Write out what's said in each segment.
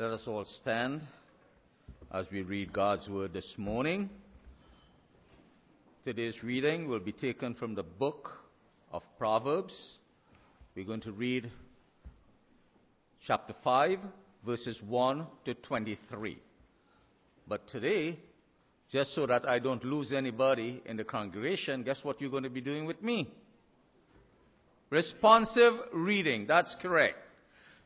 Let us all stand as we read God's word this morning. Today's reading will be taken from the book of Proverbs. We're going to read chapter 5, verses 1 to 23. But today, just so that I don't lose anybody in the congregation, guess what you're going to be doing with me? Responsive reading. That's correct.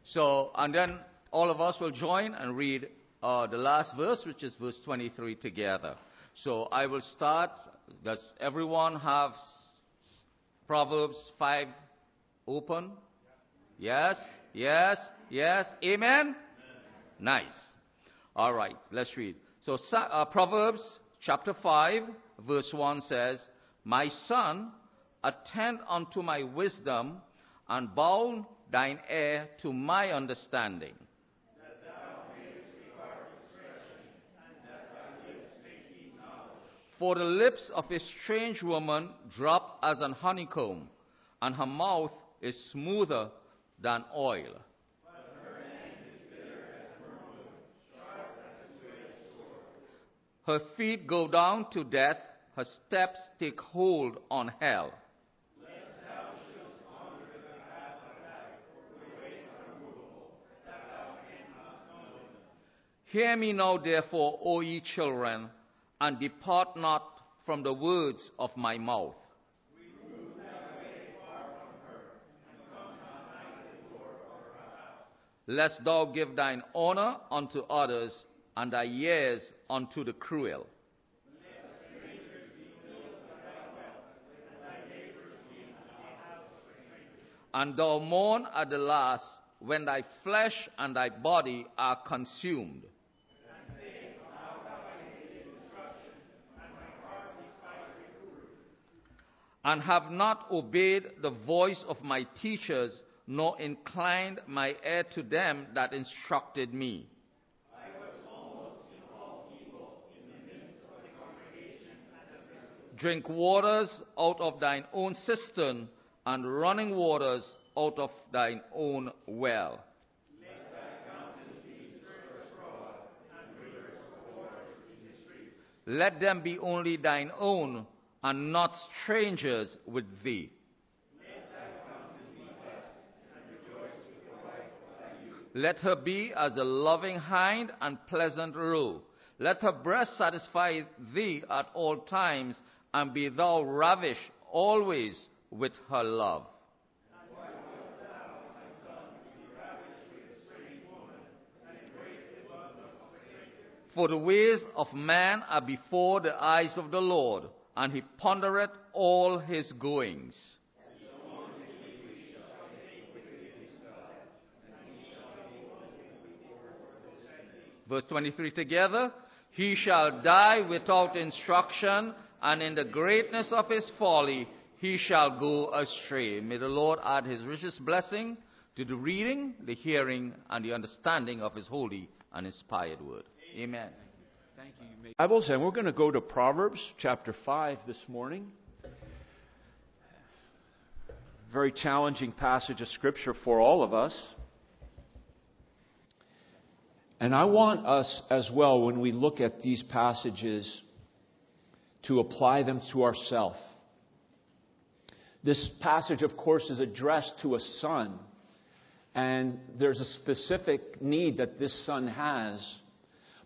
So, and then all of us will join and read uh, the last verse, which is verse 23 together. So I will start. Does everyone have Proverbs 5 open? Yes, yes, yes. Amen? Amen. Nice. All right, let's read. So, uh, Proverbs chapter 5, verse 1 says, My son, attend unto my wisdom, and bow thine ear to my understanding. For the lips of a strange woman drop as an honeycomb, and her mouth is smoother than oil. Her feet go down to death, her steps take hold on hell. Hear me now, therefore, O ye children, and depart not from the words of my mouth. Lest thou give thine honor unto others, and thy years unto the cruel. And thou mourn at the last when thy flesh and thy body are consumed. And have not obeyed the voice of my teachers, nor inclined my ear to them that instructed me. Drink waters out of thine own cistern, and running waters out of thine own well. Let them be only thine own, and not strangers with thee. Let her be as a loving hind and pleasant roe. Let her breast satisfy thee at all times, and be thou ravished always with her love. For the ways of man are before the eyes of the Lord, and he pondereth all his goings. Verse 23 together. He shall die without instruction, and in the greatness of his folly he shall go astray. May the Lord add his richest blessing to the reading, the hearing, and the understanding of his holy and inspired word. Amen. Thank you. Bibles, and we're going to go to Proverbs chapter 5 this morning. Very challenging passage of Scripture for all of us. And I want us as well, when we look at these passages, to apply them to ourselves. This passage, of course, is addressed to a son, and there's a specific need that this son has.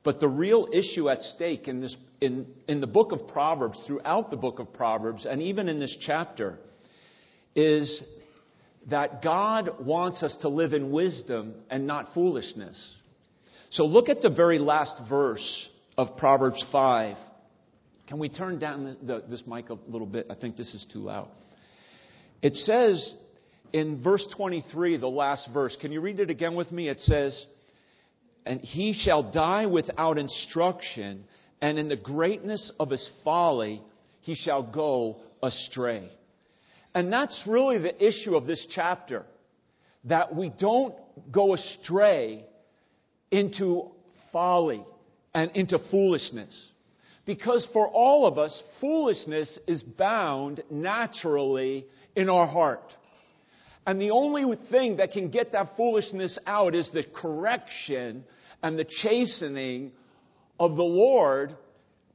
But the real issue at stake in, this, in, in the book of Proverbs, throughout the book of Proverbs, and even in this chapter, is that God wants us to live in wisdom and not foolishness. So look at the very last verse of Proverbs 5. Can we turn down the, the, this mic a little bit? I think this is too loud. It says in verse 23, the last verse, can you read it again with me? It says, And he shall die without instruction, and in the greatness of his folly he shall go astray. And that's really the issue of this chapter that we don't go astray into folly and into foolishness. Because for all of us, foolishness is bound naturally in our heart. And the only thing that can get that foolishness out is the correction and the chastening of the Lord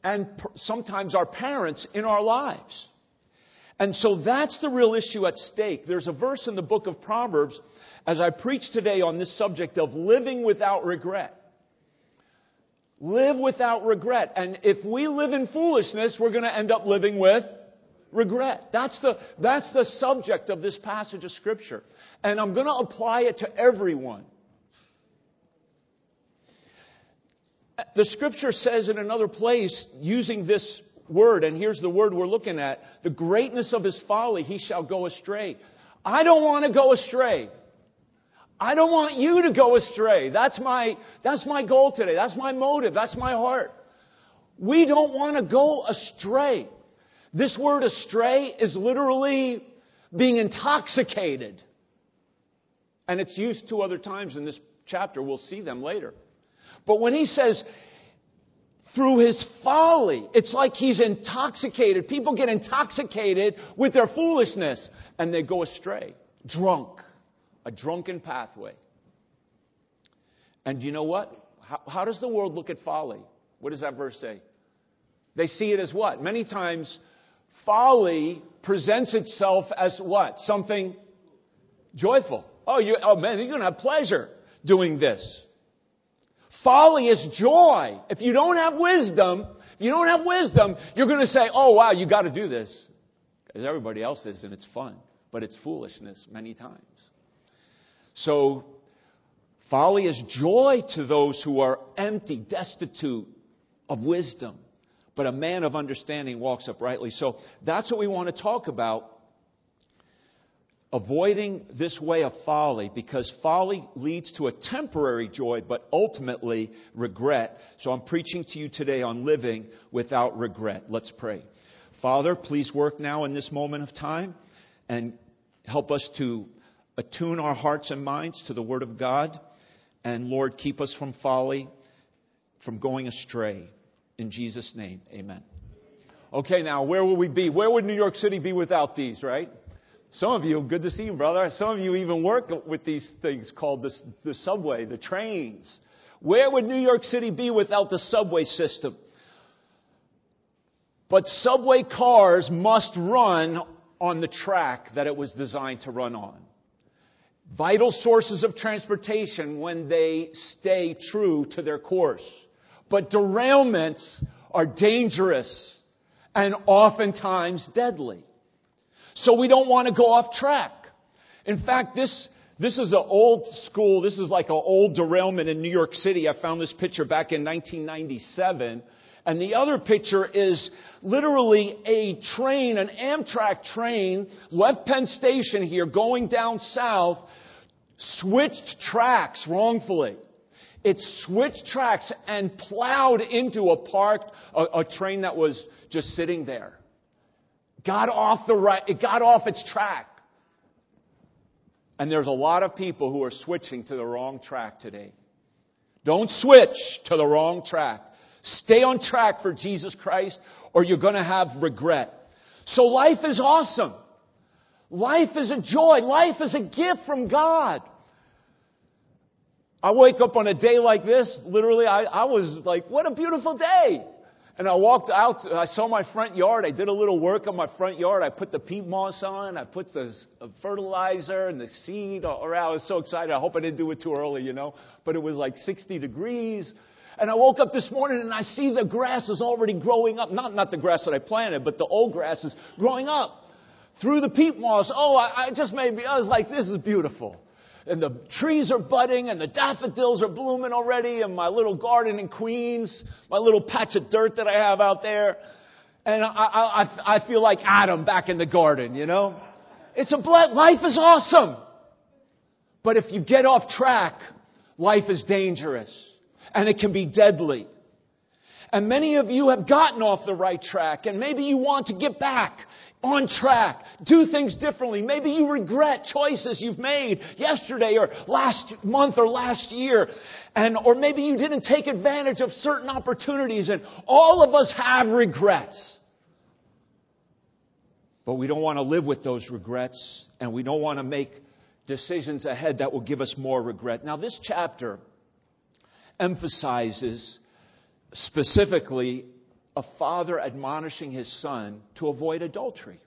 and sometimes our parents in our lives. And so that's the real issue at stake. There's a verse in the book of Proverbs as I preach today on this subject of living without regret. Live without regret. And if we live in foolishness, we're going to end up living with regret. That's the, that's the subject of this passage of Scripture. And I'm going to apply it to everyone. The Scripture says in another place, using this word, and here's the word we're looking at the greatness of his folly, he shall go astray. I don't want to go astray. I don't want you to go astray. That's my, that's my goal today. That's my motive. That's my heart. We don't want to go astray. This word astray is literally being intoxicated. And it's used two other times in this chapter. We'll see them later. But when he says, through his folly, it's like he's intoxicated. People get intoxicated with their foolishness and they go astray. Drunk. A drunken pathway. And you know what? How, how does the world look at folly? What does that verse say? They see it as what? Many times folly presents itself as what? Something joyful. Oh, you, oh man, you're going to have pleasure doing this. Folly is joy. If you don't have wisdom, if you don't have wisdom, you're going to say, oh wow, you got to do this. Because everybody else is and it's fun. But it's foolishness many times. So, folly is joy to those who are empty, destitute of wisdom but a man of understanding walks uprightly. So that's what we want to talk about. Avoiding this way of folly, because folly leads to a temporary joy, but ultimately regret. So I'm preaching to you today on living without regret. Let's pray. Father, please work now in this moment of time and help us to attune our hearts and minds to the Word of God. And Lord, keep us from folly, from going astray. In Jesus' name, amen. Okay, now, where will we be? Where would New York City be without these, right? Some of you, good to see you, brother. Some of you even work with these things called the, the subway, the trains. Where would New York City be without the subway system? But subway cars must run on the track that it was designed to run on. Vital sources of transportation when they stay true to their course. But derailments are dangerous and oftentimes deadly. So we don't want to go off track. In fact, this, this is an old school, this is like an old derailment in New York City. I found this picture back in 1997. And the other picture is literally a train, an Amtrak train, left Penn Station here, going down south, switched tracks wrongfully. It switched tracks and plowed into a parked, a, a train that was just sitting there. Got off the right, it got off its track. And there's a lot of people who are switching to the wrong track today. Don't switch to the wrong track. Stay on track for Jesus Christ or you're going to have regret. So life is awesome. Life is a joy. Life is a gift from God. I wake up on a day like this, literally, I, I was like, what a beautiful day. And I walked out, I saw my front yard, I did a little work on my front yard, I put the peat moss on, I put the uh, fertilizer and the seed around. I was so excited, I hope I didn't do it too early, you know, but it was like 60 degrees. And I woke up this morning and I see the grass is already growing up. Not, not the grass that I planted, but the old grass is growing up through the peat moss. Oh, I, I just made me, I was like, this is beautiful and the trees are budding and the daffodils are blooming already and my little garden in Queens, my little patch of dirt that I have out there. And I, I, I feel like Adam back in the garden, you know? It's a blood, life is awesome. But if you get off track, life is dangerous and it can be deadly. And many of you have gotten off the right track and maybe you want to get back on track, do things differently. Maybe you regret choices you've made yesterday or last month or last year. And, or maybe you didn't take advantage of certain opportunities and all of us have regrets. But we don't want to live with those regrets and we don't want to make decisions ahead that will give us more regret. Now this chapter emphasizes specifically a father admonishing his son to avoid adultery,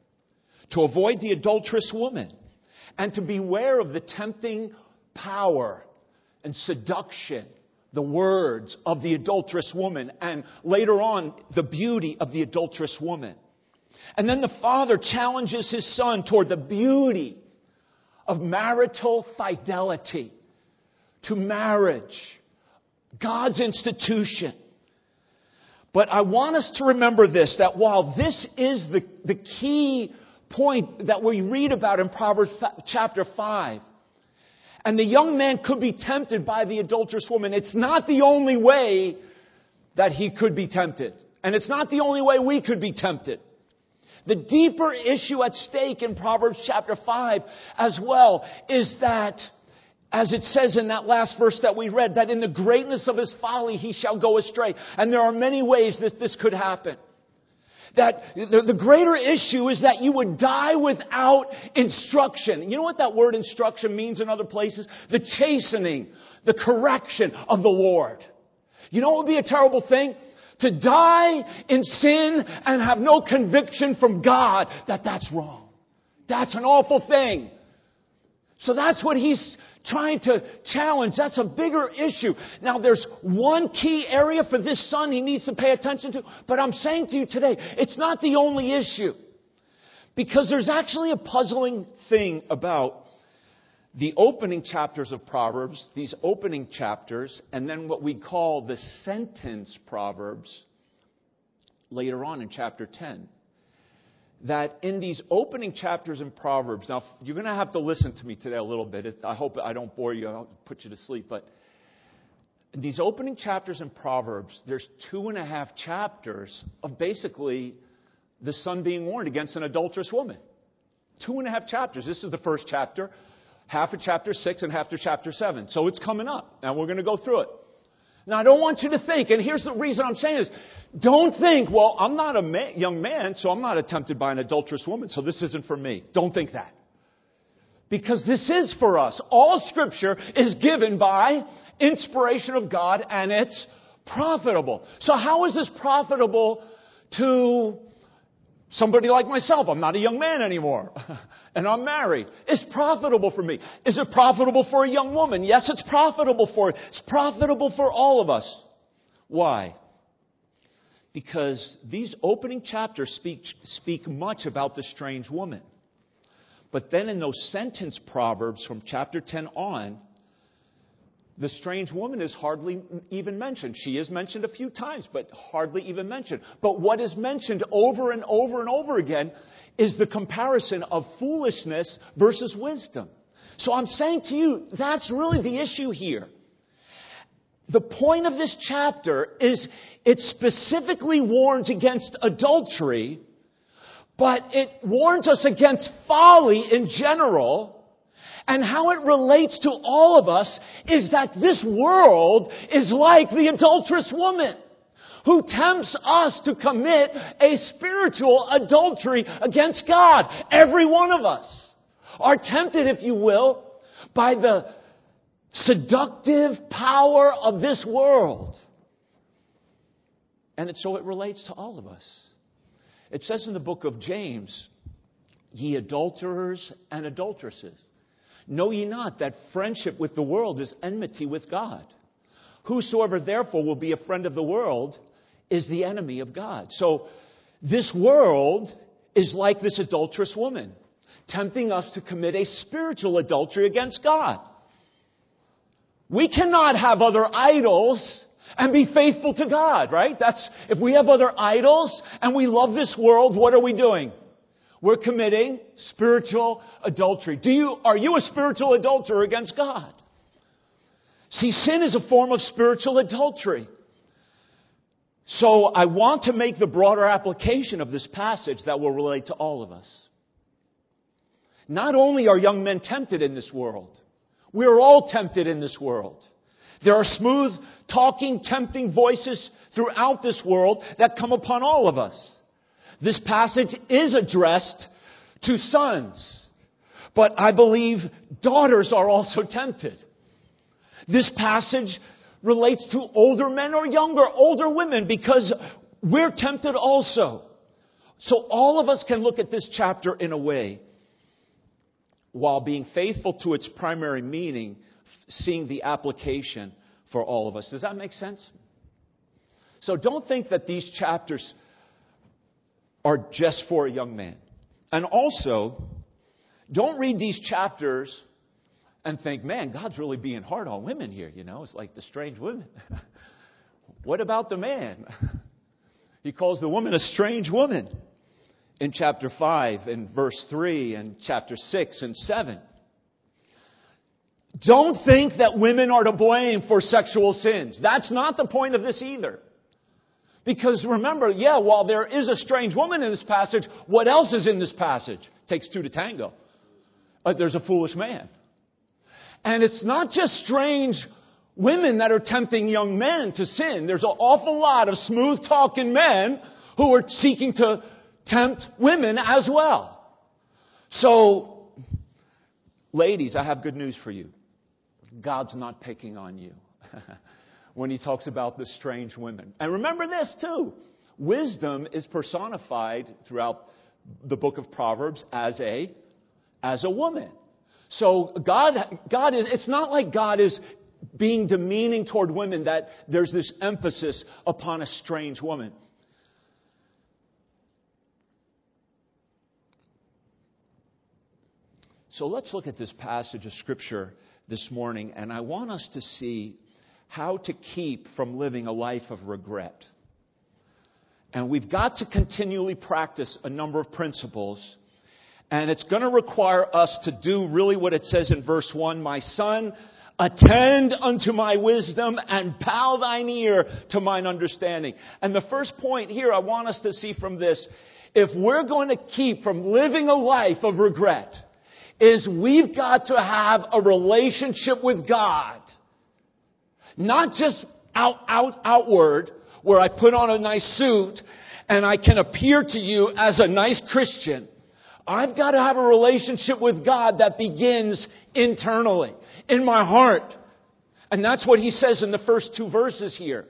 to avoid the adulterous woman, and to beware of the tempting power and seduction, the words of the adulterous woman, and later on, the beauty of the adulterous woman. And then the father challenges his son toward the beauty of marital fidelity to marriage, God's institution. But I want us to remember this that while this is the, the key point that we read about in Proverbs chapter 5, and the young man could be tempted by the adulterous woman, it's not the only way that he could be tempted. And it's not the only way we could be tempted. The deeper issue at stake in Proverbs chapter 5 as well is that, as it says in that last verse that we read, that in the greatness of his folly he shall go astray. And there are many ways that this could happen. That the, greater issue is that you would die without instruction. You know what that word instruction means in other places? The chastening, the correction of the Lord. You know what would be a terrible thing? to die in sin and have no conviction from God that that's wrong. That's an awful thing. So that's what he's trying to challenge. That's a bigger issue. Now there's one key area for this son he needs to pay attention to, but I'm saying to you today, it's not the only issue. Because there's actually a puzzling thing about the opening chapters of Proverbs, these opening chapters, and then what we call the sentence Proverbs later on in chapter 10. That in these opening chapters in Proverbs, now you're going to have to listen to me today a little bit. It's, I hope I don't bore you, I don't put you to sleep, but in these opening chapters in Proverbs, there's two and a half chapters of basically the son being warned against an adulterous woman. Two and a half chapters. This is the first chapter half of chapter 6 and half of chapter 7. So it's coming up, and we're going to go through it. Now, I don't want you to think, and here's the reason I'm saying this. Don't think, well, I'm not a young man, so I'm not tempted by an adulterous woman, so this isn't for me. Don't think that. Because this is for us. All scripture is given by inspiration of God, and it's profitable. So how is this profitable to Somebody like myself, I'm not a young man anymore. and I'm married. It's profitable for me. Is it profitable for a young woman? Yes, it's profitable for it. It's profitable for all of us. Why? Because these opening chapters speak, speak much about the strange woman. But then in those sentence proverbs from chapter 10 on, the strange woman is hardly even mentioned. She is mentioned a few times, but hardly even mentioned. But what is mentioned over and over and over again is the comparison of foolishness versus wisdom. So I'm saying to you, that's really the issue here. The point of this chapter is it specifically warns against adultery, but it warns us against folly in general and how it relates to all of us is that this world is like the adulterous woman who tempts us to commit a spiritual adultery against God. Every one of us are tempted, if you will, by the seductive power of this world. And it, so it relates to all of us. It says in the book of James, ye adulterers and adulteresses. Know ye not that friendship with the world is enmity with God? Whosoever therefore will be a friend of the world is the enemy of God. So this world is like this adulterous woman, tempting us to commit a spiritual adultery against God. We cannot have other idols and be faithful to God, right? That's, if we have other idols and we love this world, what are we doing? We're committing spiritual adultery. Do you, are you a spiritual adulterer against God? See, sin is a form of spiritual adultery. So I want to make the broader application of this passage that will relate to all of us. Not only are young men tempted in this world, we are all tempted in this world. There are smooth talking, tempting voices throughout this world that come upon all of us. This passage is addressed to sons. But I believe daughters are also tempted. This passage relates to older men or younger, older women, because we're tempted also. So all of us can look at this chapter in a way while being faithful to its primary meaning, seeing the application for all of us. Does that make sense? So don't think that these chapters are just for a young man. And also, don't read these chapters and think, man, God's really being hard on women here. You know, it's like the strange women. what about the man? he calls the woman a strange woman in chapter 5 and verse 3 and chapter 6 and 7. Don't think that women are to blame for sexual sins. That's not the point of this either. Because remember, yeah, while there is a strange woman in this passage, what else is in this passage? Takes two to tango. Uh, there's a foolish man. And it's not just strange women that are tempting young men to sin. There's an awful lot of smooth talking men who are seeking to tempt women as well. So, ladies, I have good news for you. God's not picking on you. when he talks about the strange women. And remember this too. Wisdom is personified throughout the book of Proverbs as a, as a woman. So God, God is, it's not like God is being demeaning toward women that there's this emphasis upon a strange woman. So let's look at this passage of Scripture this morning, and I want us to see how to keep from living a life of regret. And we've got to continually practice a number of principles. And it's going to require us to do really what it says in verse 1 My son, attend unto my wisdom and bow thine ear to mine understanding. And the first point here I want us to see from this if we're going to keep from living a life of regret, is we've got to have a relationship with God not just out, out, outward, where I put on a nice suit and I can appear to you as a nice Christian. I've got to have a relationship with God that begins internally, in my heart. And that's what he says in the first two verses here.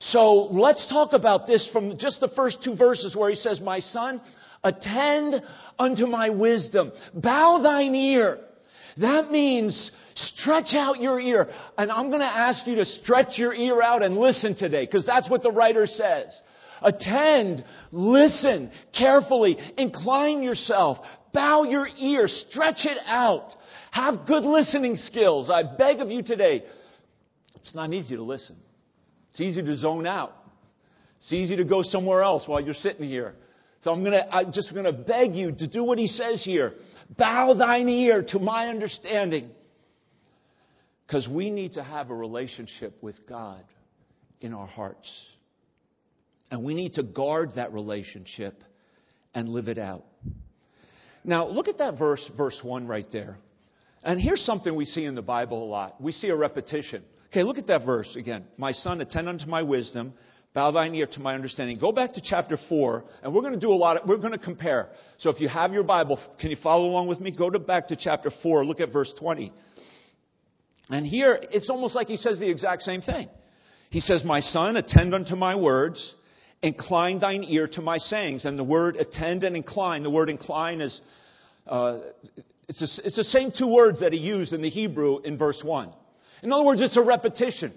So let's talk about this from just the first two verses where he says, My son, attend unto my wisdom. Bow thine ear. That means Stretch out your ear. And I'm going to ask you to stretch your ear out and listen today, because that's what the writer says. Attend, listen carefully, incline yourself, bow your ear, stretch it out. Have good listening skills. I beg of you today. It's not easy to listen. It's easy to zone out. It's easy to go somewhere else while you're sitting here. So I'm gonna, I'm just gonna beg you to do what he says here. Bow thine ear to my understanding. Because we need to have a relationship with God in our hearts. And we need to guard that relationship and live it out. Now, look at that verse, verse 1 right there. And here's something we see in the Bible a lot. We see a repetition. Okay, look at that verse again. My son, attend unto my wisdom, bow thine ear to my understanding. Go back to chapter 4, and we're going to do a lot of, we're going to compare. So if you have your Bible, can you follow along with me? Go to back to chapter 4, look at verse 20. And here, it's almost like he says the exact same thing. He says, My son, attend unto my words, incline thine ear to my sayings. And the word attend and incline, the word incline is, uh, it's, a, it's the same two words that he used in the Hebrew in verse 1. In other words, it's a repetition.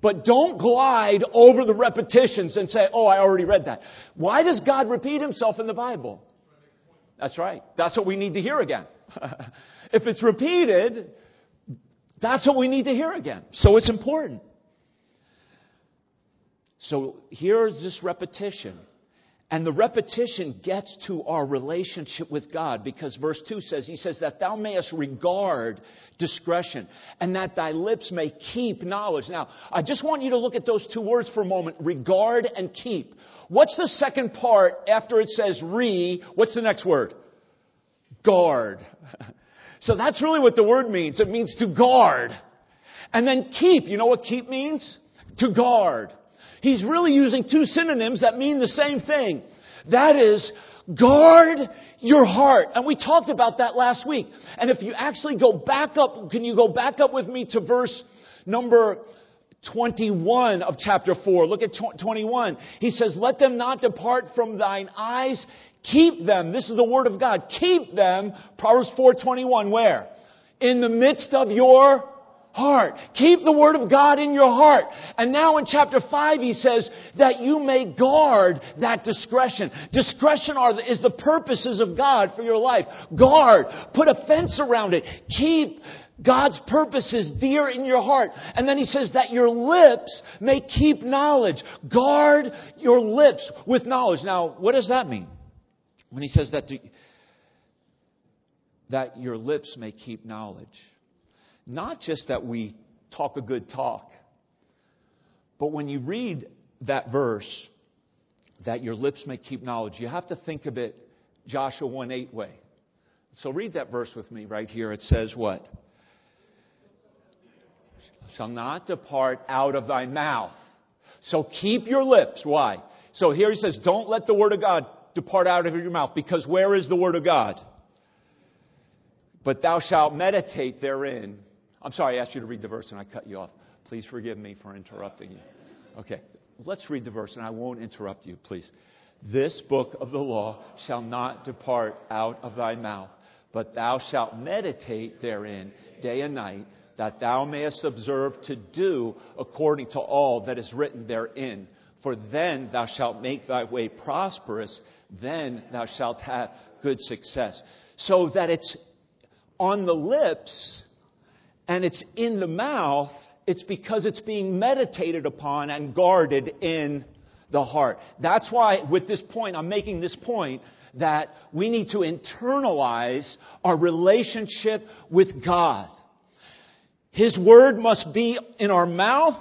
But don't glide over the repetitions and say, oh, I already read that. Why does God repeat himself in the Bible? That's right. That's what we need to hear again. if it's repeated, that's what we need to hear again. So it's important. So here's this repetition. And the repetition gets to our relationship with God because verse 2 says, He says, that thou mayest regard discretion and that thy lips may keep knowledge. Now, I just want you to look at those two words for a moment regard and keep. What's the second part after it says re? What's the next word? Guard. So that's really what the word means. It means to guard. And then keep. You know what keep means? To guard. He's really using two synonyms that mean the same thing. That is, guard your heart. And we talked about that last week. And if you actually go back up, can you go back up with me to verse number 21 of chapter 4. Look at 21. He says, Let them not depart from thine eyes. Keep them. This is the word of God. Keep them. Proverbs 4:21. Where? In the midst of your heart. Keep the word of God in your heart. And now in chapter 5 he says that you may guard that discretion. Discretion are, is the purposes of God for your life. Guard. Put a fence around it. Keep God's purposes dear in your heart. And then he says that your lips may keep knowledge. Guard your lips with knowledge. Now, what does that mean? When he says that, to, that your lips may keep knowledge. Not just that we talk a good talk, but when you read that verse, that your lips may keep knowledge, you have to think of it Joshua 1 8 way. So read that verse with me right here. It says what? Shall not depart out of thy mouth. So keep your lips. Why? So here he says, don't let the word of God depart out of your mouth, because where is the word of God? But thou shalt meditate therein I'm sorry, I asked you to read the verse and I cut you off. Please forgive me for interrupting you. Okay, let's read the verse and I won't interrupt you, please. This book of the law shall not depart out of thy mouth, but thou shalt meditate therein day and night, that thou mayest observe to do according to all that is written therein. For then thou shalt make thy way prosperous, then thou shalt have good success. So that it's on the lips and it's in the mouth, it's because it's being meditated upon and guarded in the heart. That's why, with this point, I'm making this point that we need to internalize our relationship with God. His word must be in our mouth,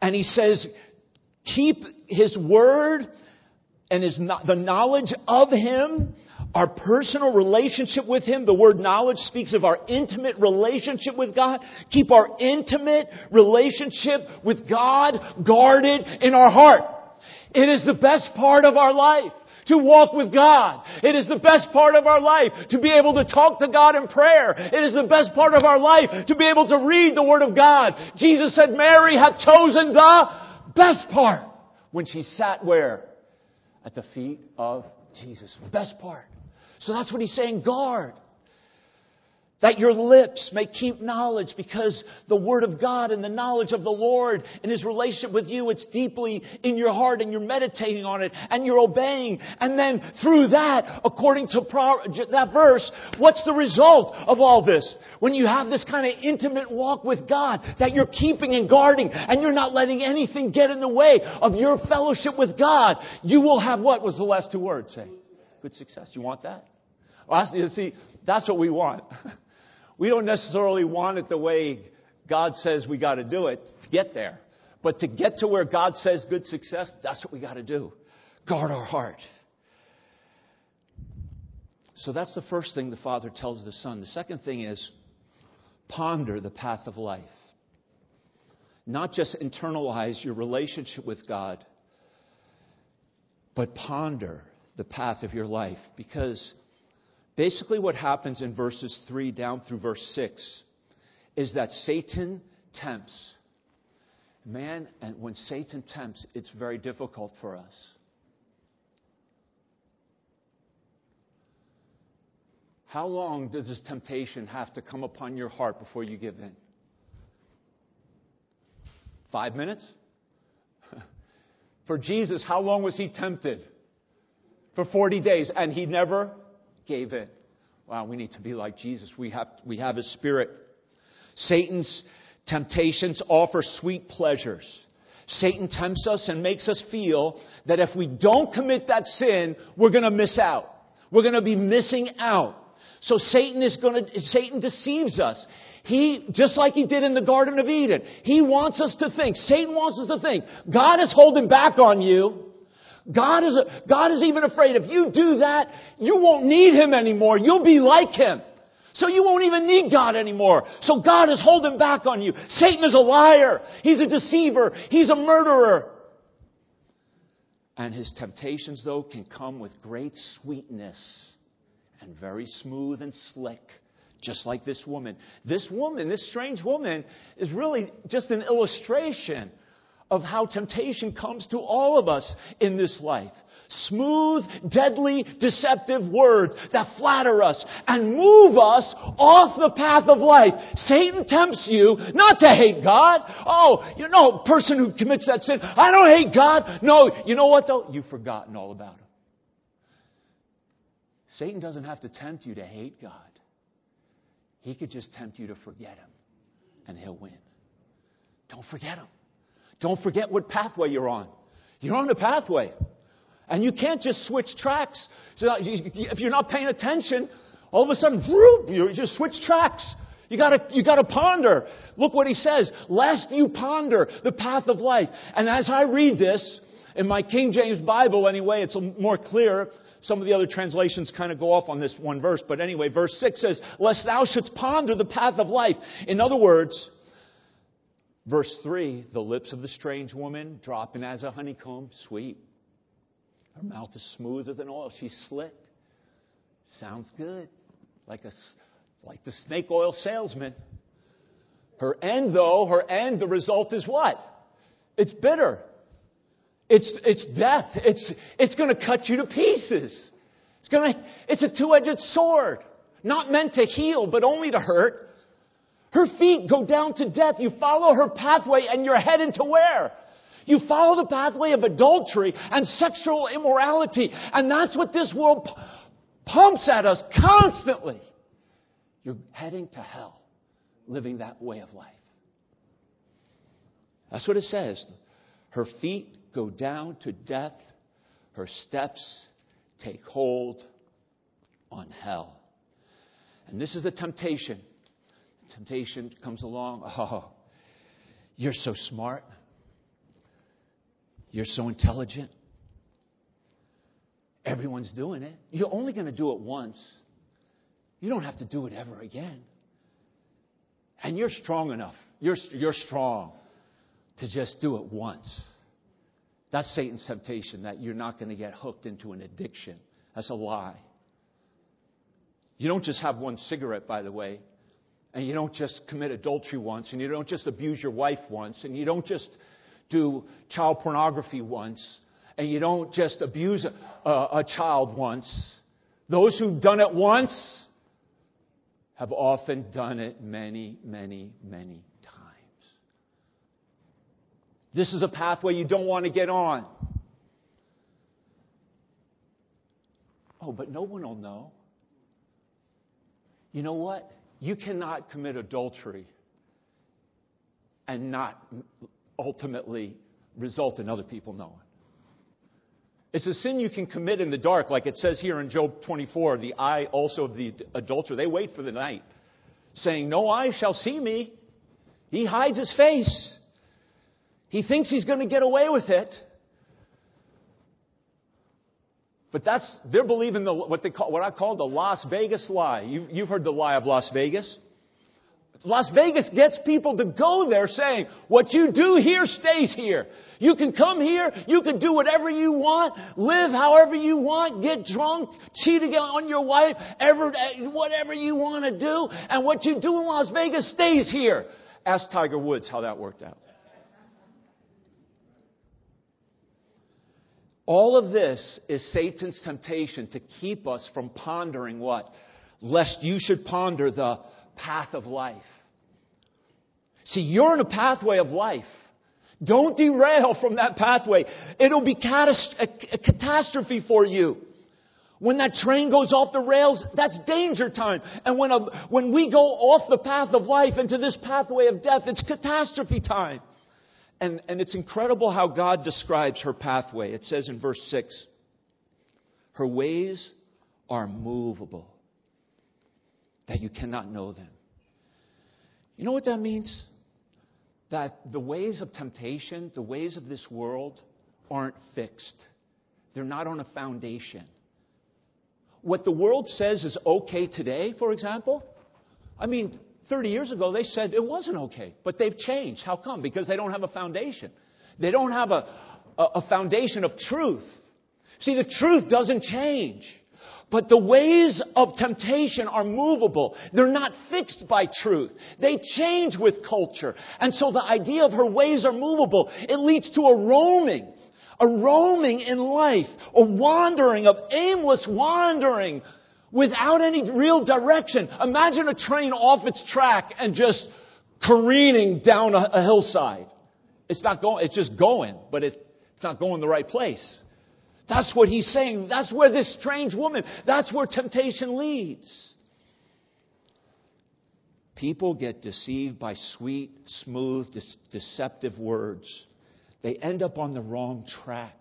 and he says, keep his word and his, the knowledge of him our personal relationship with Him. The word knowledge speaks of our intimate relationship with God. Keep our intimate relationship with God guarded in our heart. It is the best part of our life to walk with God. It is the best part of our life to be able to talk to God in prayer. It is the best part of our life to be able to read the Word of God. Jesus said Mary had chosen the best part when she sat where? At the feet of Jesus. Best part. So that's what he's saying guard. That your lips may keep knowledge because the Word of God and the knowledge of the Lord and His relationship with you, it's deeply in your heart and you're meditating on it and you're obeying. And then through that, according to that verse, what's the result of all this? When you have this kind of intimate walk with God that you're keeping and guarding and you're not letting anything get in the way of your fellowship with God, you will have what was the last two words? Good success. You want that? Well, you see, that's what we want. We don't necessarily want it the way God says we got to do it to get there. But to get to where God says good success, that's what we got to do. Guard our heart. So that's the first thing the Father tells the Son. The second thing is ponder the path of life. Not just internalize your relationship with God, but ponder the path of your life. Because Basically, what happens in verses 3 down through verse 6 is that Satan tempts. Man, and when Satan tempts, it's very difficult for us. How long does this temptation have to come upon your heart before you give in? Five minutes? For Jesus, how long was he tempted? For 40 days, and he never gave in. Wow, we need to be like Jesus. We have, we have his spirit. Satan's temptations offer sweet pleasures. Satan tempts us and makes us feel that if we don't commit that sin, we're going to miss out. We're going to be missing out. So Satan is going to, Satan deceives us. He, just like he did in the Garden of Eden, he wants us to think, Satan wants us to think, God is holding back on you. God is, God is even afraid if you do that, you won't need Him anymore. You'll be like Him. So you won't even need God anymore. So God is holding back on you. Satan is a liar. He's a deceiver. He's a murderer. And his temptations, though, can come with great sweetness and very smooth and slick just like this woman. This woman, this strange woman, is really just an illustration of how temptation comes to all of us in this life. Smooth, deadly, deceptive words that flatter us and move us off the path of life. Satan tempts you not to hate God. Oh, you know, person who commits that sin, I don't hate God. No, you know what though? You've forgotten all about him. Satan doesn't have to tempt you to hate God. He could just tempt you to forget him, and he'll win. Don't forget him. Don't forget what pathway you're on. You're on a pathway. And you can't just switch tracks. So uh, if you're not paying attention, all of a sudden, whoop, you just switch tracks. You gotta, you gotta ponder. Look what he says. Lest you ponder the path of life. And as I read this, in my King James Bible anyway, it's more clear. Some of the other translations kind of go off on this one verse. But anyway, verse 6 says, Lest thou shouldst ponder the path of life. In other words, Verse 3 the lips of the strange woman dropping as a honeycomb, sweet. Her mouth is smoother than oil. She's slick. Sounds good. Like, a, like the snake oil salesman. Her end, though, her end, the result is what? It's bitter. It's, it's death. It's, it's going to cut you to pieces. It's, to, it's a two edged sword. Not meant to heal, but only to hurt. Her feet go down to death. You follow her pathway and you're headed to where? You follow the pathway of adultery and sexual immorality. And that's what this world pumps at us constantly. You're heading to hell living that way of life. That's what it says. Her feet go down to death. Her steps take hold on hell. And this is the temptation temptation comes along. Oh, you're so smart. You're so intelligent. Everyone's doing it. You're only going to do it once. You don't have to do it ever again. And you're strong enough. You're, you're strong to just do it once. That's Satan's temptation that you're not going to get hooked into an addiction. That's a lie. You don't just have one cigarette, by the way. And you don't just commit adultery once, and you don't just abuse your wife once, and you don't just do child pornography once, and you don't just abuse a, a, child once. Those who've done it once have often done it many, many, many times. This is a pathway you don't want to get on. Oh, but no one will know. You know what? You cannot commit adultery and not ultimately result in other people knowing. It's a sin you can commit in the dark, like it says here in Job 24, the eye also of the adulterer. They wait for the night, saying, No eye shall see me. He hides his face. He thinks he's going to get away with it. But that's, they're believing the, what they call, what I call the Las Vegas lie. You've, you've heard the lie of Las Vegas. Las Vegas gets people to go there saying, what you do here stays here. You can come here, you can do whatever you want, live however you want, get drunk, cheat again on your wife, ever, whatever you want to do, and what you do in Las Vegas stays here. Ask Tiger Woods how that worked out. All of this is Satan's temptation to keep us from pondering what? Lest you should ponder the path of life. See, you're in a pathway of life. Don't derail from that pathway. It'll be a catastrophe for you. When that train goes off the rails, that's danger time. And when, a, when we go off the path of life into this pathway of death, it's catastrophe time. And, and it's incredible how God describes her pathway. It says in verse 6 Her ways are movable, that you cannot know them. You know what that means? That the ways of temptation, the ways of this world, aren't fixed. They're not on a foundation. What the world says is okay today, for example, I mean, 30 years ago, they said it wasn't okay, but they've changed. How come? Because they don't have a foundation. They don't have a, a, a foundation of truth. See, the truth doesn't change. But the ways of temptation are movable. They're not fixed by truth. They change with culture. And so the idea of her ways are movable. It leads to a roaming. A roaming in life. A wandering of aimless wandering without any real direction. Imagine a train off its track and just careening down a, a hillside. It's not going, it's just going, but it, it's not going the right place. That's what he's saying. That's where this strange woman, that's where temptation leads. People get deceived by sweet, smooth, deceptive words. They end up on the wrong track.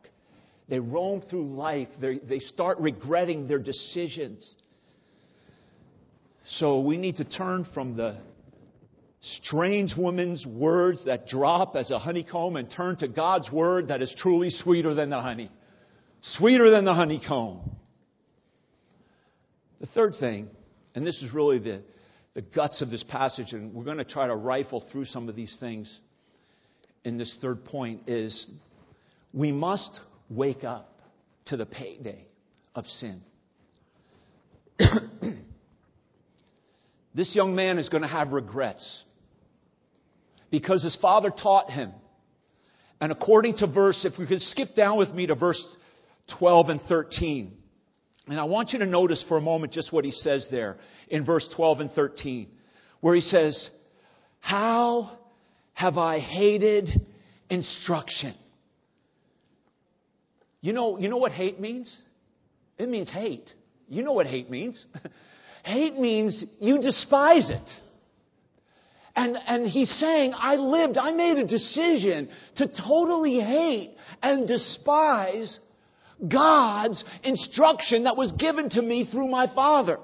They roam through life. They, they start regretting their decisions. So we need to turn from the strange woman's words that drop as a honeycomb and turn to God's word that is truly sweeter than the honey sweeter than the honeycomb. The third thing, and this is really the, the guts of this passage, and we're going to try to rifle through some of these things in this third point, is we must wake up to the payday of sin. this young man is going to have regrets because his father taught him. And according to verse, if we could skip down with me to verse 12 and 13. And I want you to notice for a moment just what he says there in verse 12 and 13, where he says, How have I hated instruction? You know, you know what hate means? It means hate. You know what hate means. hate means you despise it. And, and he's saying, I lived, I made a decision to totally hate and despise God's instruction that was given to me through my Father.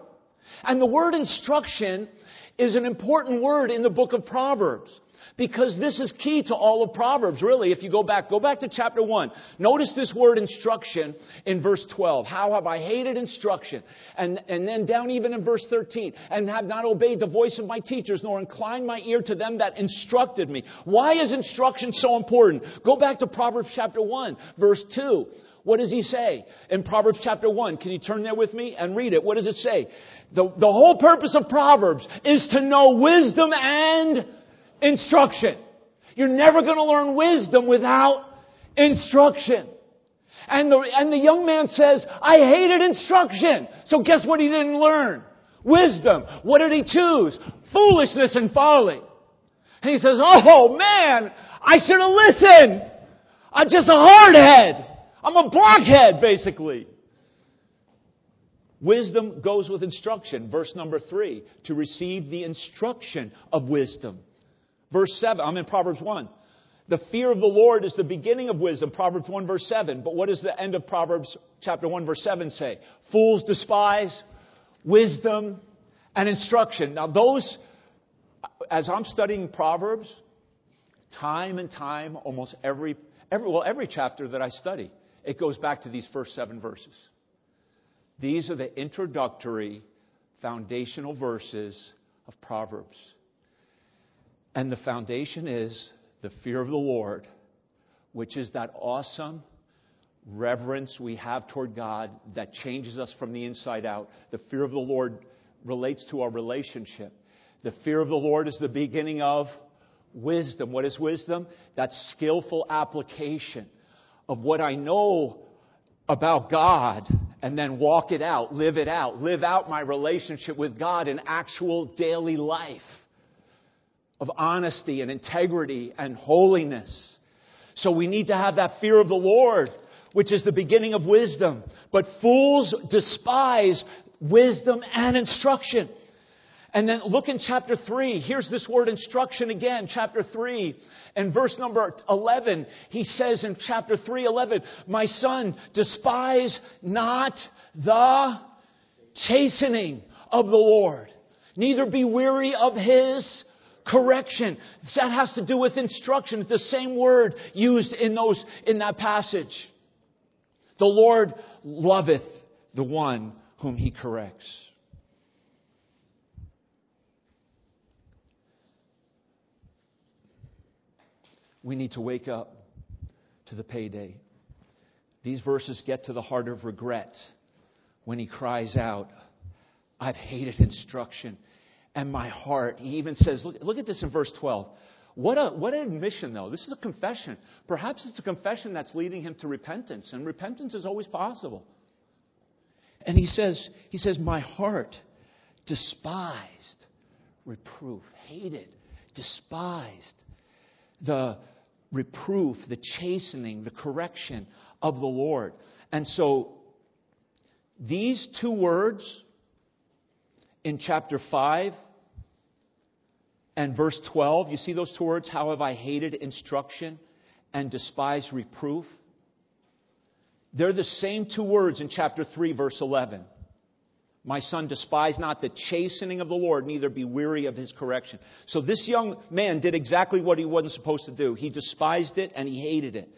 And the word instruction is an important word in the book of Proverbs. Because this is key to all of Proverbs, really. If you go back, go back to chapter 1. Notice this word instruction in verse 12. How have I hated instruction? And, and then down even in verse 13. And have not obeyed the voice of my teachers, nor inclined my ear to them that instructed me. Why is instruction so important? Go back to Proverbs chapter 1, verse 2. What does he say? In Proverbs chapter 1, can you turn there with me and read it? What does it say? The, the whole purpose of Proverbs is to know wisdom and instruction. You're never going to learn wisdom without instruction. And the, and the young man says, I hated instruction. So guess what he didn't learn? Wisdom. What did he choose? Foolishness and folly. And he says, oh man, I should have listened. I'm just a hardhead. I'm a blockhead, basically. Wisdom goes with instruction. Verse number three, to receive the instruction of wisdom. Verse seven, I'm in Proverbs 1. The fear of the Lord is the beginning of wisdom, Proverbs 1 verse 7. But what does the end of Proverbs chapter 1 verse 7 say? Fools despise wisdom and instruction. Now those, as I'm studying Proverbs, time and time, almost every, every, well, every chapter that I study, it goes back to these first seven verses. These are the introductory, foundational verses of Proverbs. And the foundation is the fear of the Lord, which is that awesome reverence we have toward God that changes us from the inside out. The fear of the Lord relates to our relationship. The fear of the Lord is the beginning of wisdom. What is wisdom? That skillful application of what I know about God and then walk it out, live it out, live out my relationship with God in actual daily life of honesty and integrity and holiness. So we need to have that fear of the Lord, which is the beginning of wisdom. But fools despise wisdom and instruction. And then look in chapter 3. Here's this word instruction again, chapter 3. And verse number 11, he says in chapter 3, 11, My son, despise not the chastening of the Lord, neither be weary of his correction. That has to do with instruction. It's the same word used in those, in that passage. The Lord loveth the one whom he corrects. we need to wake up to the payday. These verses get to the heart of regret. when he cries out, I've hated instruction and my heart. He even says, look, look at this in verse 12. What, a, what an admission, though. This is a confession. Perhaps it's a confession that's leading him to repentance, and repentance is always possible. And he says, he says, My heart despised reproof, hated, despised the reproof, the chastening, the correction of the Lord. And so these two words in chapter 5 and verse 12, you see those two words? How have I hated instruction and despised reproof? They're the same two words in chapter 3, verse 11. My son, despise not the chastening of the Lord, neither be weary of his correction. So this young man did exactly what he wasn't supposed to do. He despised it and he hated it.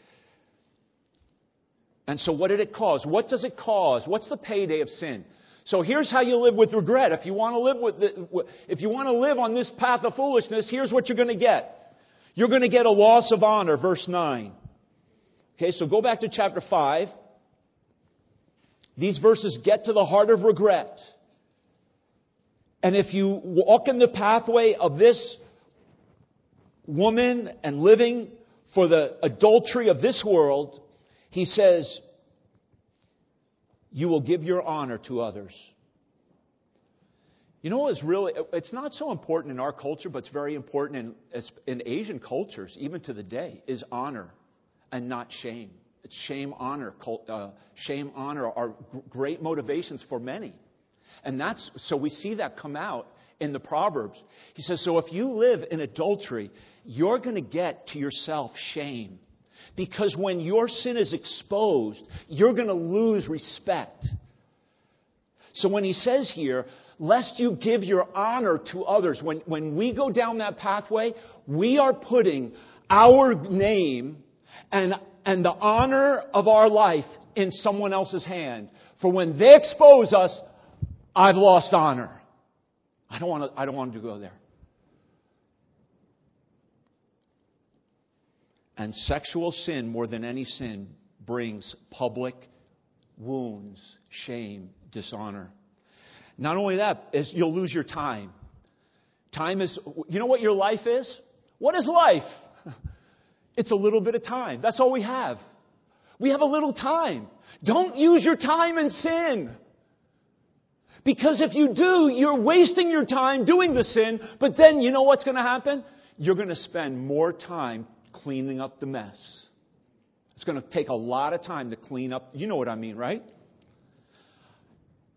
And so what did it cause? What does it cause? What's the payday of sin? So here's how you live with regret. If you want to live with, the, if you want to live on this path of foolishness, here's what you're going to get. You're going to get a loss of honor, verse 9. Okay, so go back to chapter 5. These verses get to the heart of regret. And if you walk in the pathway of this woman and living for the adultery of this world, he says, you will give your honor to others. You know is really, it's not so important in our culture, but it's very important in, in Asian cultures, even to the day, is honor and not shame. It's shame, honor. Uh, shame, honor are great motivations for many. And that's, so we see that come out in the Proverbs. He says, so if you live in adultery, you're going to get to yourself shame. Because when your sin is exposed, you're going to lose respect. So when he says here, lest you give your honor to others, when, when we go down that pathway, we are putting our name and, and the honor of our life in someone else's hand. For when they expose us, I've lost honor. I don't want to, I don't want to go there. And sexual sin, more than any sin, brings public wounds, shame, dishonor. Not only that, is you'll lose your time. Time is, you know what your life is? What is life? It's a little bit of time. That's all we have. We have a little time. Don't use your time in sin. Because if you do, you're wasting your time doing the sin, but then you know what's going to happen? You're going to spend more time cleaning up the mess. It's going to take a lot of time to clean up. You know what I mean, right?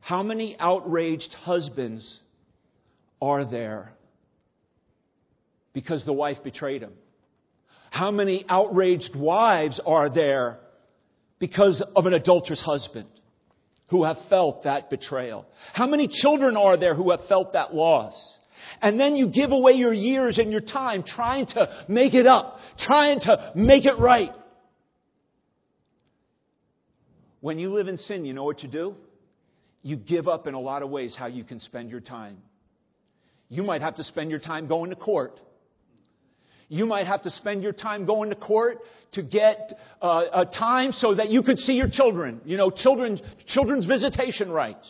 How many outraged husbands are there because the wife betrayed him? How many outraged wives are there because of an adulterous husband who have felt that betrayal? How many children are there who have felt that loss? And then you give away your years and your time trying to make it up, trying to make it right. When you live in sin, you know what you do? You give up in a lot of ways how you can spend your time. You might have to spend your time going to court. You might have to spend your time going to court to get uh, a time so that you could see your children. You know, children's, children's visitation rights.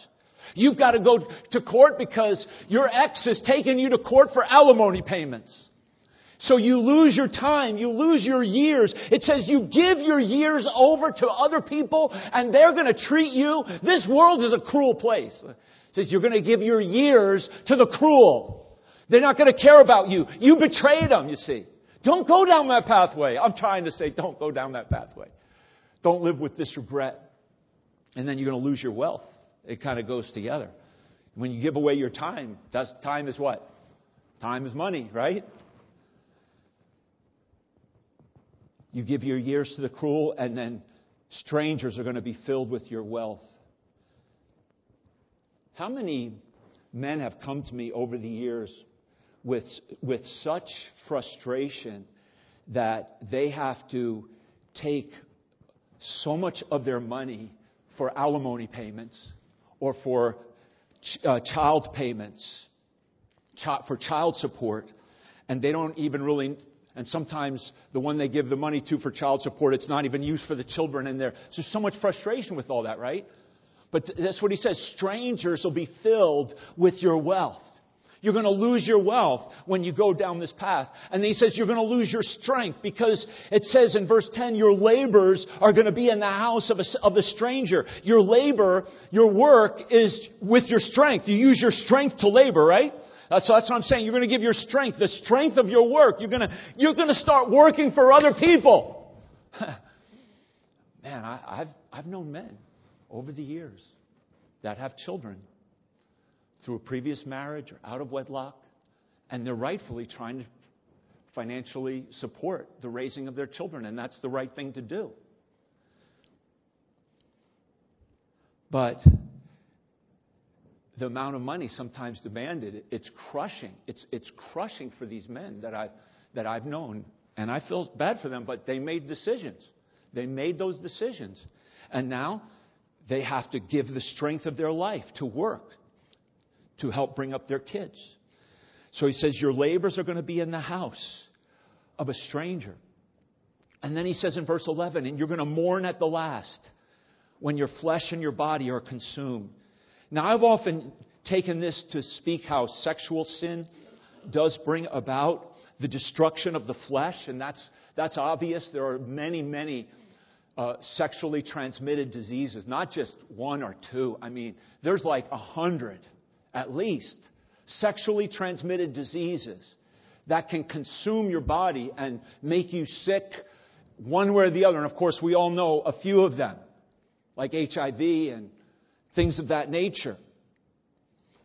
You've got to go to court because your ex has taken you to court for alimony payments. So you lose your time, you lose your years. It says you give your years over to other people and they're going to treat you. This world is a cruel place. It says you're going to give your years to the cruel. They're not going to care about you. You betrayed them, you see. Don't go down that pathway. I'm trying to say don't go down that pathway. Don't live with this regret. And then you're going to lose your wealth. It kind of goes together. When you give away your time, that's, time is what? Time is money, right? You give your years to the cruel, and then strangers are going to be filled with your wealth. How many men have come to me over the years with, with such frustration that they have to take so much of their money for alimony payments or for ch- uh, child payments, ch- for child support, and they don't even really. And sometimes the one they give the money to for child support, it's not even used for the children, and there's so much frustration with all that, right? But that's what he says strangers will be filled with your wealth. You're going to lose your wealth when you go down this path. And he says you're going to lose your strength because it says in verse 10, your labors are going to be in the house of a, of a stranger. Your labor, your work is with your strength. You use your strength to labor, right? So that's what I'm saying. You're going to give your strength, the strength of your work. You're going to, you're going to start working for other people. Man, I, I've, I've known men over the years that have children through a previous marriage or out of wedlock, and they're rightfully trying to financially support the raising of their children, and that's the right thing to do. But the amount of money sometimes demanded, it's crushing. It's, it's crushing for these men that I've, that I've known. And I feel bad for them, but they made decisions. They made those decisions. And now they have to give the strength of their life to work to help bring up their kids. So he says, Your labors are going to be in the house of a stranger. And then he says in verse 11, And you're going to mourn at the last when your flesh and your body are consumed. Now, I've often taken this to speak how sexual sin does bring about the destruction of the flesh, and that's, that's obvious. There are many, many uh, sexually transmitted diseases, not just one or two. I mean, there's like a hundred at least, sexually transmitted diseases that can consume your body and make you sick one way or the other. And of course, we all know a few of them, like HIV and things of that nature.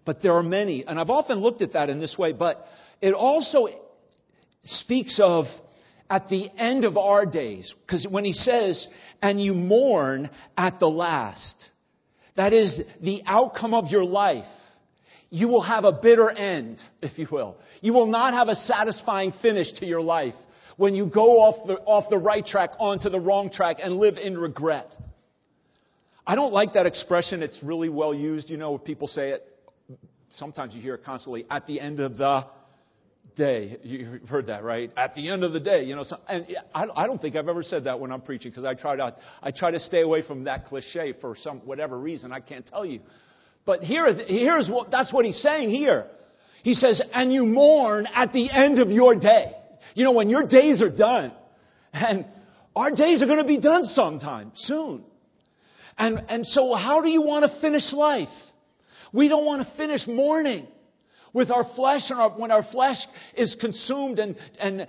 But there are many. And I've often looked at that in this way, but it also speaks of at the end of our days. Because when he says, and you mourn at the last, that is the outcome of your life you will have a bitter end, if you will. You will not have a satisfying finish to your life when you go off the, off the right track onto the wrong track and live in regret. I don't like that expression. It's really well used. You know, people say it. Sometimes you hear it constantly at the end of the day. You've heard that, right? At the end of the day, you know. So, and I, I don't think I've ever said that when I'm preaching because I try to I try to stay away from that cliche for some whatever reason. I can't tell you. But here, here's what, that's what he's saying here. He says, and you mourn at the end of your day. You know, when your days are done. And our days are going to be done sometime soon. And, and so how do you want to finish life? We don't want to finish mourning with our flesh and our, when our flesh is consumed and, and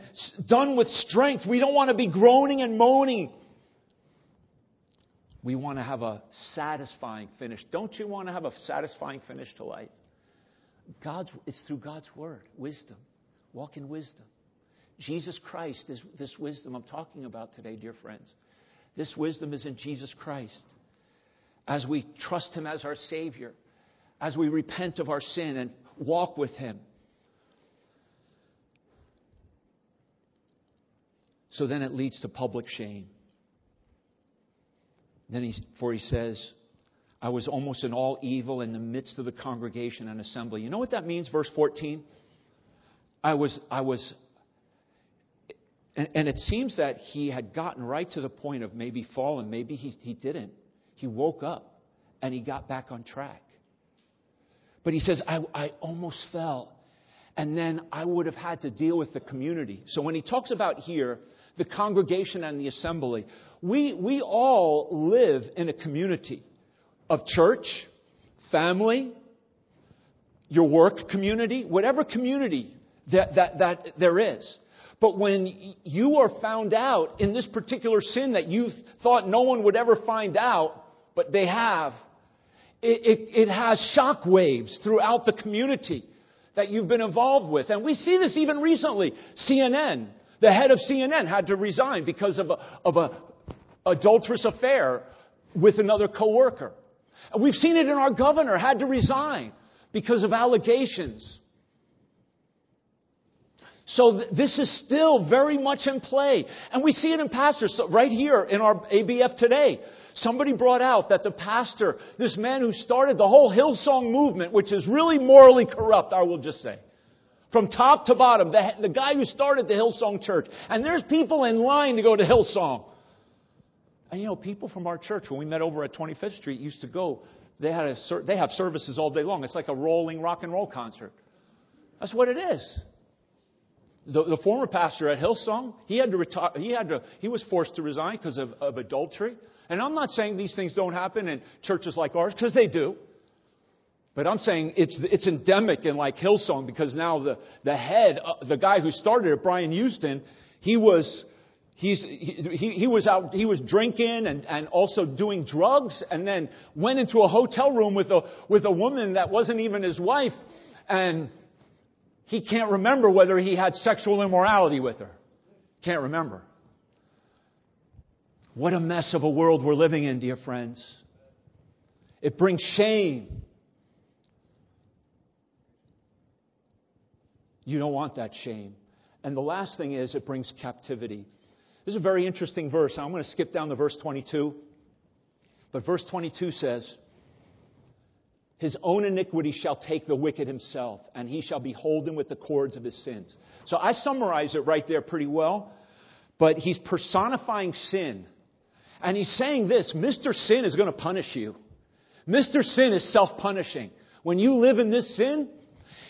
done with strength. We don't want to be groaning and moaning we want to have a satisfying finish. Don't you want to have a satisfying finish to life? God's, it's through God's Word, wisdom. Walk in wisdom. Jesus Christ is this wisdom I'm talking about today, dear friends. This wisdom is in Jesus Christ. As we trust Him as our Savior, as we repent of our sin and walk with Him. So then it leads to public shame. Then he, for he says, I was almost in all evil in the midst of the congregation and assembly. You know what that means, verse 14? I was, I was, and, and it seems that he had gotten right to the point of maybe falling. Maybe he, he didn't. He woke up and he got back on track. But he says, I, I almost fell. And then I would have had to deal with the community. So when he talks about here, the congregation and the assembly, we, we all live in a community of church, family, your work community, whatever community that, that, that there is. But when you are found out in this particular sin that you thought no one would ever find out, but they have, it, it, it has shock waves throughout the community that you've been involved with. And we see this even recently. CNN, the head of CNN had to resign because of a, of a adulterous affair with another coworker. We've seen it in our governor, had to resign because of allegations. So th- this is still very much in play. And we see it in pastors. So right here in our ABF today, somebody brought out that the pastor, this man who started the whole Hillsong movement, which is really morally corrupt, I will just say. From top to bottom, the, the guy who started the Hillsong church. And there's people in line to go to Hillsong. And you know, people from our church, when we met over at 25th Street, used to go They, had a, they have services all day long. It's like a rolling rock and roll concert. That's what it is. The, the former pastor at Hillsong, he had to retire. He had to. He was forced to resign because of, of adultery. And I'm not saying these things don't happen in churches like ours, because they do. But I'm saying it's, it's endemic in like Hillsong because now the, the head, uh, the guy who started it, Brian Houston, he was, he's, he, he was out, he was drinking and, and also doing drugs and then went into a hotel room with a, with a woman that wasn't even his wife and he can't remember whether he had sexual immorality with her. Can't remember. What a mess of a world we're living in, dear friends. It brings shame. You don't want that shame. And the last thing is, it brings captivity. This is a very interesting verse. I'm going to skip down to verse 22. But verse 22 says, His own iniquity shall take the wicked himself, and he shall be holden with the cords of his sins. So I summarize it right there pretty well. But he's personifying sin. And he's saying this Mr. Sin is going to punish you. Mr. Sin is self punishing. When you live in this sin,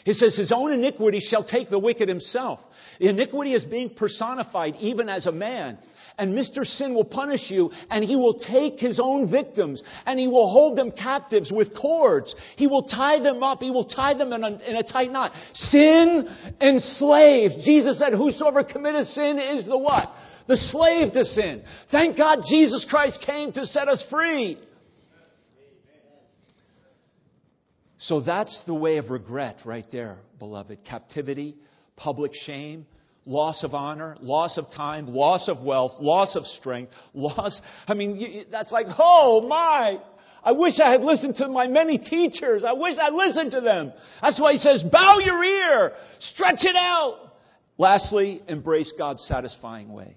he says, His own iniquity shall take the wicked himself. Iniquity is being personified even as a man. And Mr. Sin will punish you, and he will take his own victims, and he will hold them captives with cords. He will tie them up. He will tie them in a, in a tight knot. Sin enslaves. Jesus said, Whosoever committeth sin is the what? the slave to sin. Thank God Jesus Christ came to set us free. So that's the way of regret right there, beloved. Captivity, public shame, loss of honor, loss of time, loss of wealth, loss of strength, loss. I mean, that's like, oh my! I wish I had listened to my many teachers. I wish I listened to them. That's why he says, bow your ear, stretch it out. Lastly, embrace God's satisfying way.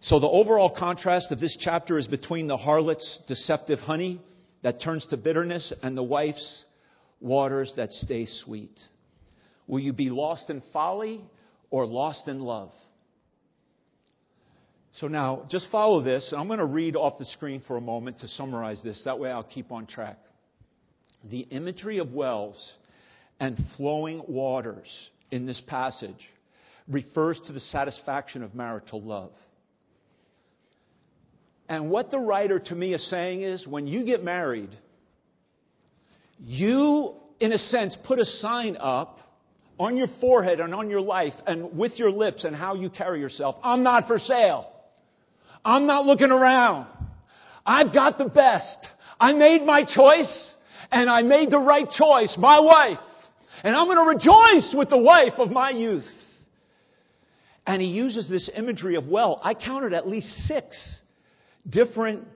So the overall contrast of this chapter is between the harlot's deceptive honey that turns to bitterness and the wife's waters that stay sweet. Will you be lost in folly or lost in love? So now, just follow this. and I'm going to read off the screen for a moment to summarize this. That way I'll keep on track. The imagery of wells and flowing waters in this passage refers to the satisfaction of marital love. And what the writer to me is saying is when you get married, you, in a sense, put a sign up on your forehead and on your life and with your lips and how you carry yourself. I'm not for sale. I'm not looking around. I've got the best. I made my choice and I made the right choice, my wife. And I'm going to rejoice with the wife of my youth. And he uses this imagery of well. I counted at least six different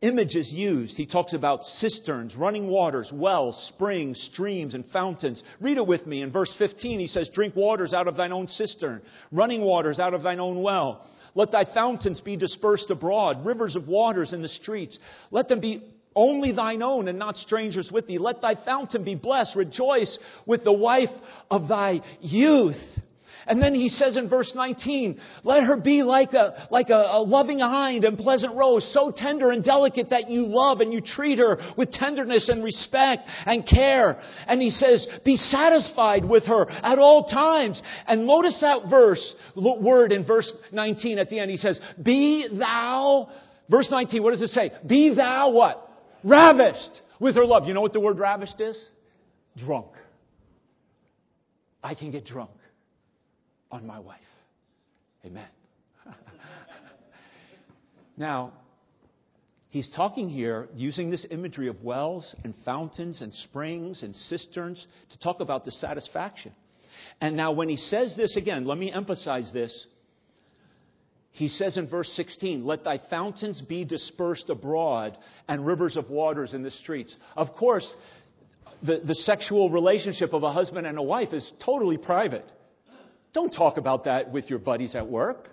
images used. He talks about cisterns, running waters, wells, springs, streams, and fountains. Read it with me. In verse 15, he says, Drink waters out of thine own cistern, running waters out of thine own well. Let thy fountains be dispersed abroad, rivers of waters in the streets. Let them be only thine own and not strangers with thee. Let thy fountain be blessed. Rejoice with the wife of thy youth. And then he says in verse 19, let her be like a, like a, a, loving hind and pleasant rose, so tender and delicate that you love and you treat her with tenderness and respect and care. And he says, be satisfied with her at all times. And notice that verse, word in verse 19 at the end. He says, be thou, verse 19, what does it say? Be thou what? Ravished with her love. You know what the word ravished is? Drunk. I can get drunk on my wife. Amen. now, he's talking here using this imagery of wells and fountains and springs and cisterns to talk about the satisfaction. And now, when he says this again, let me emphasize this. He says in verse 16, Let thy fountains be dispersed abroad and rivers of waters in the streets. Of course, the, the sexual relationship of a husband and a wife is totally private. Don't talk about that with your buddies at work.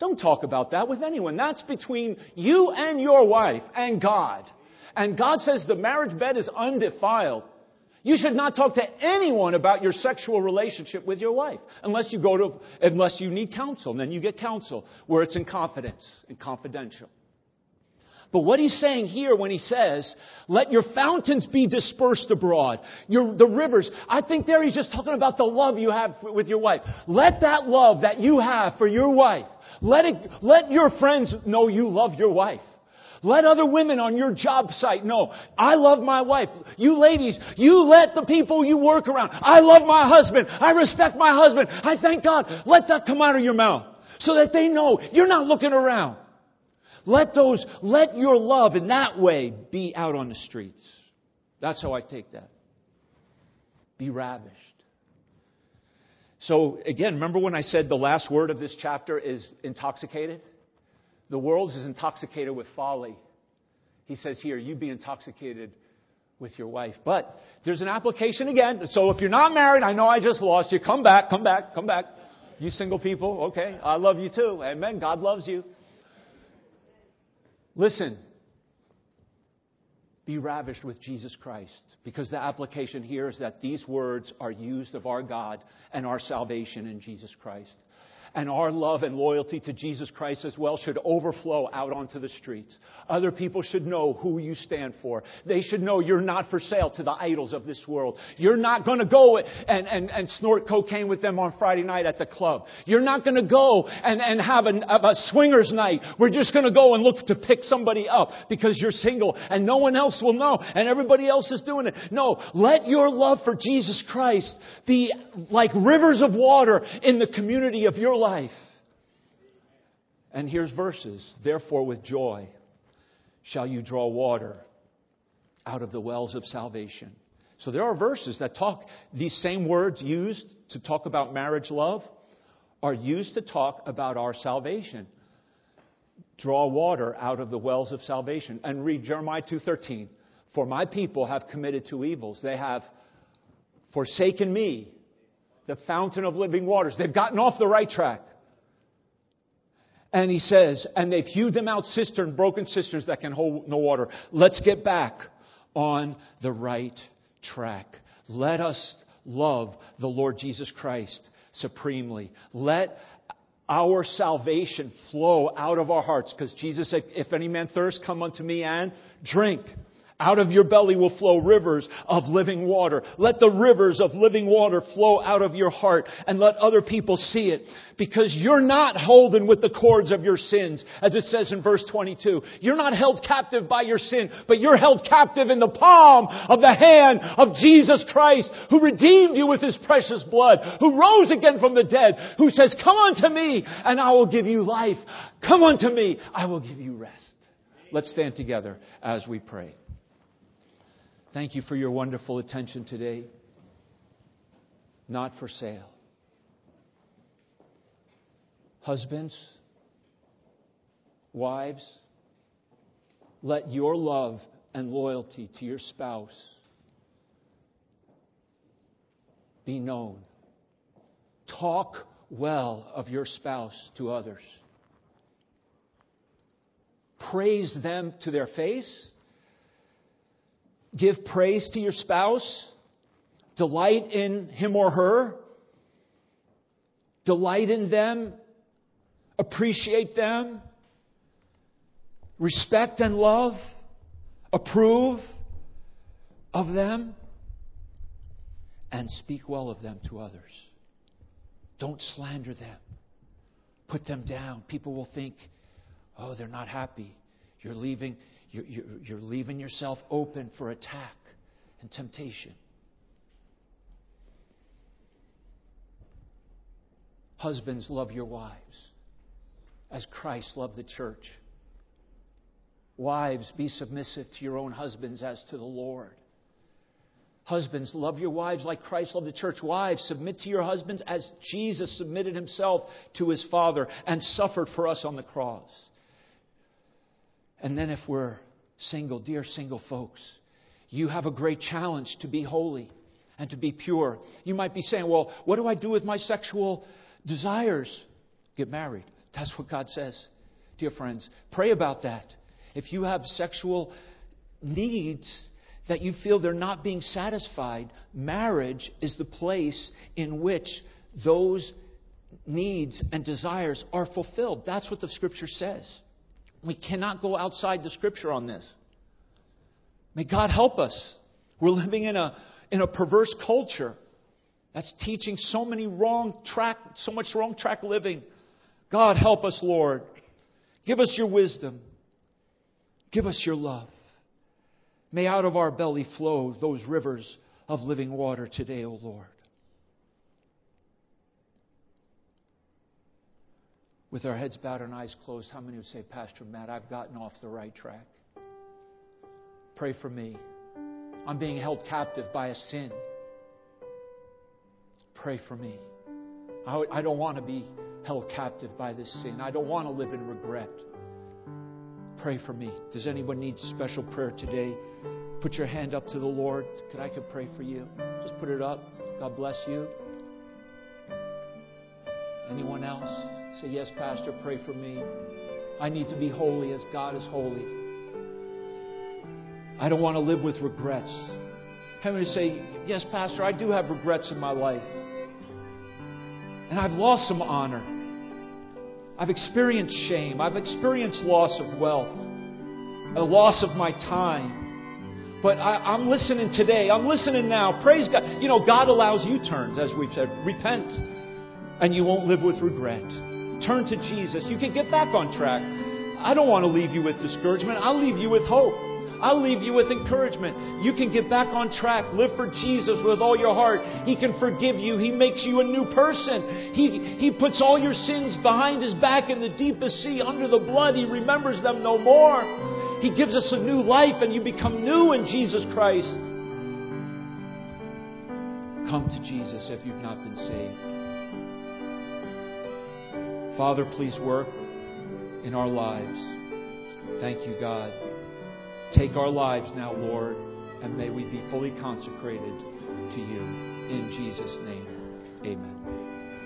Don't talk about that with anyone. That's between you and your wife and God. And God says the marriage bed is undefiled. You should not talk to anyone about your sexual relationship with your wife unless you go to, unless you need counsel. And then you get counsel where it's in confidence and confidential. But what he's saying here when he says, let your fountains be dispersed abroad, your, the rivers, I think there he's just talking about the love you have with your wife. Let that love that you have for your wife, let it, let your friends know you love your wife. Let other women on your job site know, I love my wife. You ladies, you let the people you work around, I love my husband. I respect my husband. I thank God. Let that come out of your mouth so that they know you're not looking around. Let those, let your love in that way be out on the streets. That's how I take that. Be ravished. So again, remember when I said the last word of this chapter is intoxicated? The world is intoxicated with folly. He says here, you be intoxicated with your wife. But there's an application again. So if you're not married, I know I just lost you. Come back, come back, come back. You single people, okay. I love you too. Amen. God loves you. Listen. Be ravished with Jesus Christ. Because the application here is that these words are used of our God and our salvation in Jesus Christ and our love and loyalty to Jesus Christ as well should overflow out onto the streets. Other people should know who you stand for. They should know you're not for sale to the idols of this world. You're not going to go and, and, and snort cocaine with them on Friday night at the club. You're not going to go and, and have, a, have a swingers night. We're just going to go and look to pick somebody up because you're single and no one else will know and everybody else is doing it. No, let your love for Jesus Christ be like rivers of water in the community of your life life. And here's verses. Therefore, with joy shall you draw water out of the wells of salvation. So there are verses that talk, these same words used to talk about marriage love are used to talk about our salvation. Draw water out of the wells of salvation. And read Jeremiah 2.13. For my people have committed two evils. They have forsaken me the fountain of living waters. They've gotten off the right track. And he says, and they've hewed them out cistern, broken cisterns that can hold no water. Let's get back on the right track. Let us love the Lord Jesus Christ supremely. Let our salvation flow out of our hearts because Jesus said, if any man thirst, come unto me and drink. Out of your belly will flow rivers of living water. Let the rivers of living water flow out of your heart and let other people see it. Because you're not holden with the cords of your sins, as it says in verse 22. You're not held captive by your sin, but you're held captive in the palm of the hand of Jesus Christ, who redeemed you with his precious blood, who rose again from the dead, who says, come unto me and I will give you life. Come unto me, I will give you rest. Let's stand together as we pray. Thank you for your wonderful attention today. Not for sale. Husbands, wives, let your love and loyalty to your spouse be known. Talk well of your spouse to others. Praise them to their face Give praise to your spouse. Delight in him or her. Delight in them. Appreciate them. Respect and love. Approve of them. And speak well of them to others. Don't slander them. Put them down. People will think, oh, they're not happy. You're leaving. You're, you're, leaving yourself open for attack and temptation. Husbands, love your wives as Christ loved the church. Wives, be submissive to your own husbands as to the Lord. Husbands, love your wives like Christ loved the church. Wives, submit to your husbands as Jesus submitted himself to his Father and suffered for us on the cross. And then, if we're single, dear single folks, you have a great challenge to be holy and to be pure. You might be saying, Well, what do I do with my sexual desires? Get married. That's what God says. Dear friends, pray about that. If you have sexual needs that you feel they're not being satisfied, marriage is the place in which those needs and desires are fulfilled. That's what the scripture says. We cannot go outside the scripture on this. May God help us. We're living in a, in a perverse culture that's teaching so many wrong track, so much wrong track living. God help us, Lord. Give us your wisdom. Give us your love. May out of our belly flow those rivers of living water today, O Lord. With our heads bowed and eyes closed, how many would say, Pastor Matt, I've gotten off the right track? Pray for me. I'm being held captive by a sin. Pray for me. I don't want to be held captive by this sin. I don't want to live in regret. Pray for me. Does anyone need special prayer today? Put your hand up to the Lord. Could I could pray for you? Just put it up. God bless you. Anyone else? Say, Yes, Pastor, pray for me. I need to be holy as God is holy. I don't want to live with regrets. How many say, Yes, Pastor, I do have regrets in my life. And I've lost some honor. I've experienced shame. I've experienced loss of wealth, a loss of my time. But I, am listening today. I'm listening now. Praise God. You know, God allows U turns, as we've said. Repent, and you won't live with regret. Turn to Jesus. You can get back on track. I don't want to leave you with discouragement. I'll leave you with hope. I'll leave you with encouragement. You can get back on track. Live for Jesus with all your heart. He can forgive you. He makes you a new person. He, he puts all your sins behind his back in the deepest sea under the blood. He remembers them no more. He gives us a new life and you become new in Jesus Christ. Come to Jesus if you've not been saved. Father, please work in our lives. Thank you, God. Take our lives now, Lord, and may we be fully consecrated to you. In Jesus' name, amen.